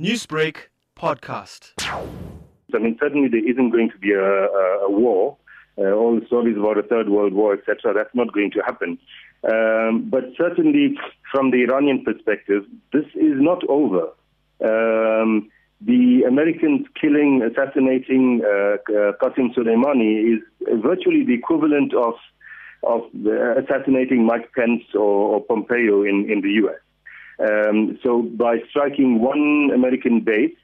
Newsbreak podcast. I mean, certainly there isn't going to be a, a, a war. Uh, all the stories about a third world war, etc., that's not going to happen. Um, but certainly, from the Iranian perspective, this is not over. Um, the Americans killing, assassinating uh, uh, Qasem Soleimani is virtually the equivalent of of assassinating Mike Pence or, or Pompeo in, in the U.S. Um, so by striking one American base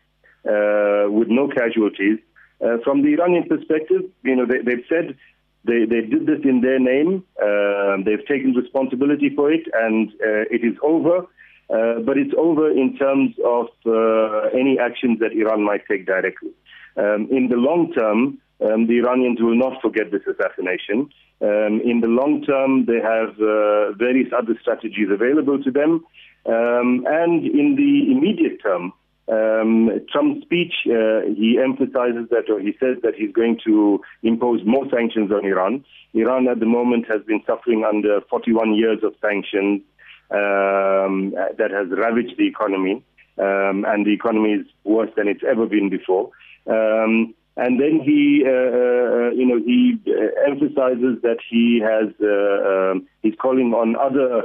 uh, with no casualties, uh, from the Iranian perspective, you know, they, have said they, they did this in their name. Uh, they've taken responsibility for it, and uh, it is over. Uh, but it's over in terms of uh, any actions that Iran might take directly. Um, in the long term, um, the Iranians will not forget this assassination. Um, in the long term, they have uh, various other strategies available to them. Um, and in the immediate term, um, Trump's speech, uh, he emphasizes that, or he says that he's going to impose more sanctions on Iran. Iran at the moment has been suffering under 41 years of sanctions um, that has ravaged the economy, um, and the economy is worse than it's ever been before. Um, and then he, uh, uh, you know, he uh, emphasizes that he has, uh, um, he's calling on other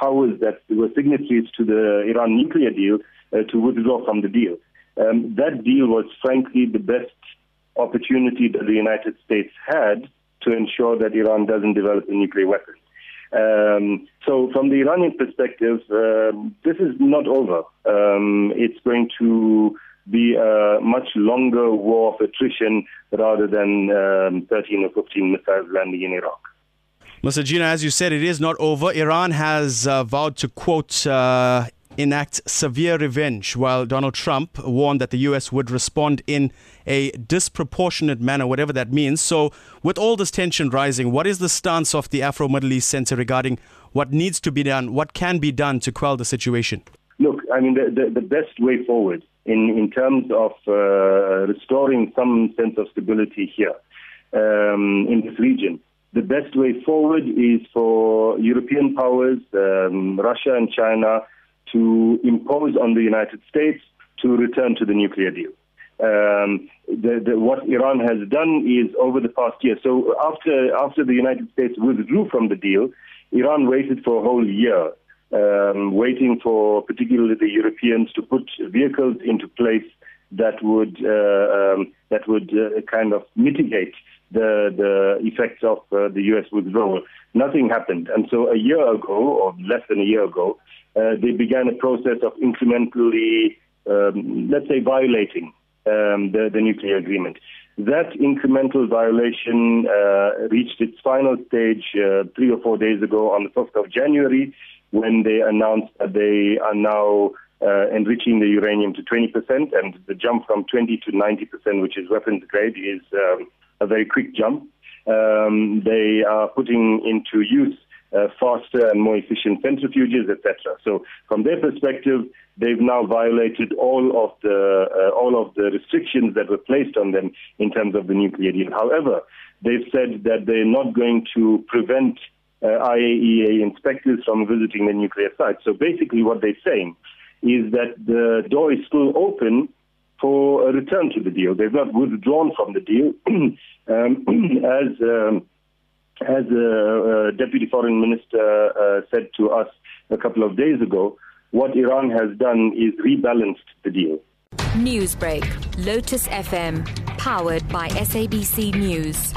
powers that were signatories to the Iran nuclear deal to withdraw from the deal. Um, that deal was frankly the best opportunity that the United States had to ensure that Iran doesn't develop a nuclear weapon. Um, so, from the Iranian perspective, uh, this is not over. Um, it's going to be a much longer war of attrition rather than um, 13 or 15 missiles landing in Iraq. Mr. Jeenah, as you said, it is not over. Iran has uh, vowed to, quote, uh, enact severe revenge, while Donald Trump warned that the U.S. would respond in a disproportionate manner, whatever that means. So, with all this tension rising, what is the stance of the Afro Middle East Center regarding what needs to be done, what can be done to quell the situation? Look, I mean, the, the, the best way forward in, in terms of uh, restoring some sense of stability here um, in this region the best way forward is for European powers, um, Russia and China, to impose on the United States to return to the nuclear deal. Um, the, the, what Iran has done is over the past year. So after after the United States withdrew from the deal, Iran waited for a whole year, um, waiting for particularly the Europeans to put vehicles into place that would uh, um, that would uh, kind of mitigate the the effects of uh, the U.S. withdrawal. Nothing happened, and so a year ago, or less than a year ago, uh, they began a process of incrementally, um, let's say, violating um, the, the nuclear agreement. That incremental violation uh, reached its final stage uh, three or four days ago on the 1st of January when they announced that they are now uh, enriching the uranium to 20%, and the jump from 20 to 90%, which is weapons grade, is um, a very quick jump. Um, they are putting into use uh, faster and more efficient centrifuges, etc. So, from their perspective, they've now violated all of the uh, all of the restrictions that were placed on them in terms of the nuclear deal. However, they've said that they're not going to prevent uh, IAEA inspectors from visiting the nuclear site. So, basically, what they're saying is that the door is still open for a return to the deal. They've not withdrawn from the deal, um, as um, as uh, Deputy Foreign Minister uh, said to us a couple of days ago. What Iran has done is rebalanced the deal. Newsbreak, Lotus FM, powered by SABC News.